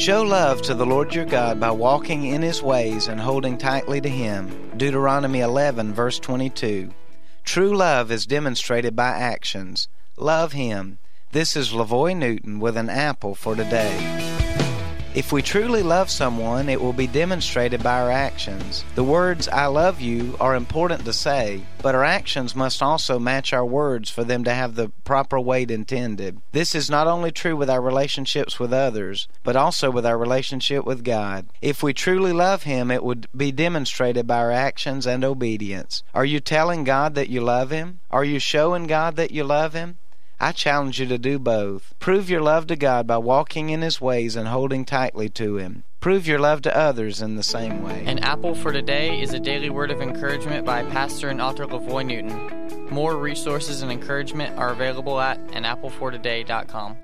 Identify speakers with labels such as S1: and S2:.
S1: Show love to the Lord your God by walking in his ways and holding tightly to him. Deuteronomy 11, verse 22. True love is demonstrated by actions. Love him. This is LaVoy Newton with an apple for today. If we truly love someone, it will be demonstrated by our actions. The words, I love you, are important to say, but our actions must also match our words for them to have the proper weight intended. This is not only true with our relationships with others, but also with our relationship with God. If we truly love Him, it would be demonstrated by our actions and obedience. Are you telling God that you love Him? Are you showing God that you love Him? I challenge you to do both. Prove your love to God by walking in His ways and holding tightly to Him. Prove your love to others in the same way.
S2: An Apple for Today is a daily word of encouragement by pastor and author LaVoy Newton. More resources and encouragement are available at anapplefortoday.com.